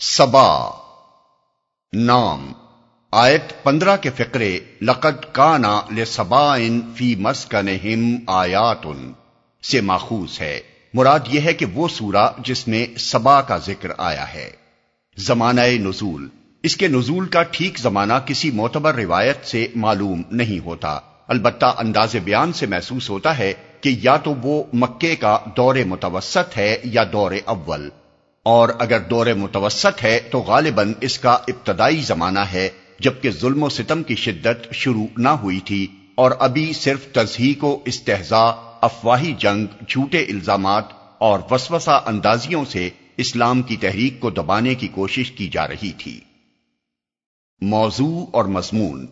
سبا، نام، آیت پندرہ کے فقرے، لقد کانا لسبا ان فی مسکنہم آیاتن سے ماخوذ ہے۔ مراد یہ ہے کہ وہ سورہ جس میں سبا کا ذکر آیا ہے۔ زمانہ نزول۔ اس کے نزول کا ٹھیک زمانہ کسی معتبر روایت سے معلوم نہیں ہوتا۔ البتہ انداز بیان سے محسوس ہوتا ہے کہ یا تو وہ مکے کا دور متوسط ہے یا دور اول۔ اور اگر دور متوسط ہے تو غالباً اس کا ابتدائی زمانہ ہے، جبکہ ظلم و ستم کی شدت شروع نہ ہوئی تھی اور ابھی صرف تزہیق و استحضاء، افواہی جنگ، جھوٹے الزامات اور وسوسہ اندازیوں سے اسلام کی تحریک کو دبانے کی کوشش کی جا رہی تھی۔ موضوع اور مضمون۔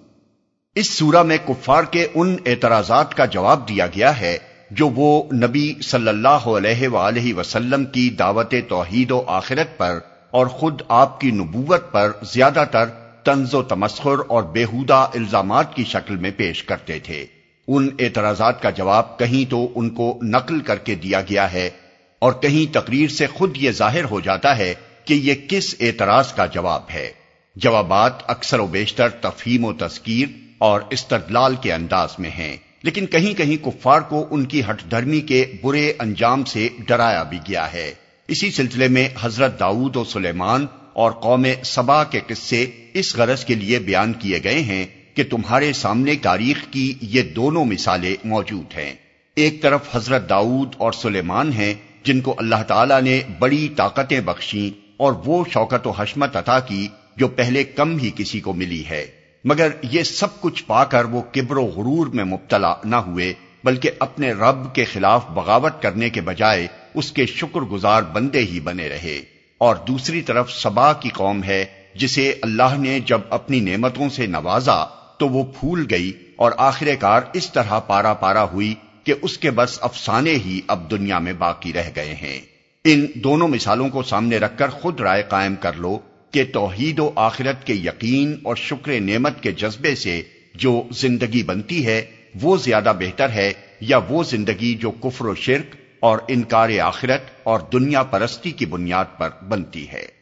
اس سورہ میں کفار کے ان اعتراضات کا جواب دیا گیا ہے جو وہ نبی صلی اللہ علیہ وآلہ وسلم کی دعوت توحید و آخرت پر اور خود آپ کی نبوت پر زیادہ تر طنز و تمسخر اور بےحودہ الزامات کی شکل میں پیش کرتے تھے۔ ان اعتراضات کا جواب کہیں تو ان کو نقل کر کے دیا گیا ہے اور کہیں تقریر سے خود یہ ظاہر ہو جاتا ہے کہ یہ کس اعتراض کا جواب ہے۔ جوابات اکثر و بیشتر تفہیم و تذکیر اور استدلال کے انداز میں ہیں۔ لیکن کہیں کہیں کفار کو ان کی ہٹ دھرمی کے برے انجام سے ڈرایا بھی گیا ہے۔ اسی سلسلے میں حضرت داؤد و سلیمان اور قوم سبا کے قصے اس غرض کے لیے بیان کیے گئے ہیں کہ تمہارے سامنے تاریخ کی یہ دونوں مثالیں موجود ہیں۔ ایک طرف حضرت داؤد اور سلیمان ہیں جن کو اللہ تعالیٰ نے بڑی طاقتیں بخشیں اور وہ شوکت و حشمت عطا کی جو پہلے کم ہی کسی کو ملی ہے۔ مگر یہ سب کچھ پا کر وہ کبر و غرور میں مبتلا نہ ہوئے، بلکہ اپنے رب کے خلاف بغاوت کرنے کے بجائے اس کے شکر گزار بندے ہی بنے رہے۔ اور دوسری طرف سبا کی قوم ہے، جسے اللہ نے جب اپنی نعمتوں سے نوازا تو وہ پھول گئی اور آخر کار اس طرح پارا پارا ہوئی کہ اس کے بس افسانے ہی اب دنیا میں باقی رہ گئے ہیں۔ ان دونوں مثالوں کو سامنے رکھ کر خود رائے قائم کر لو۔ کہ توحید و آخرت کے یقین اور شکر نعمت کے جذبے سے جو زندگی بنتی ہے، وہ زیادہ بہتر ہے یا وہ زندگی جو کفر و شرک اور انکار آخرت اور دنیا پرستی کی بنیاد پر بنتی ہے۔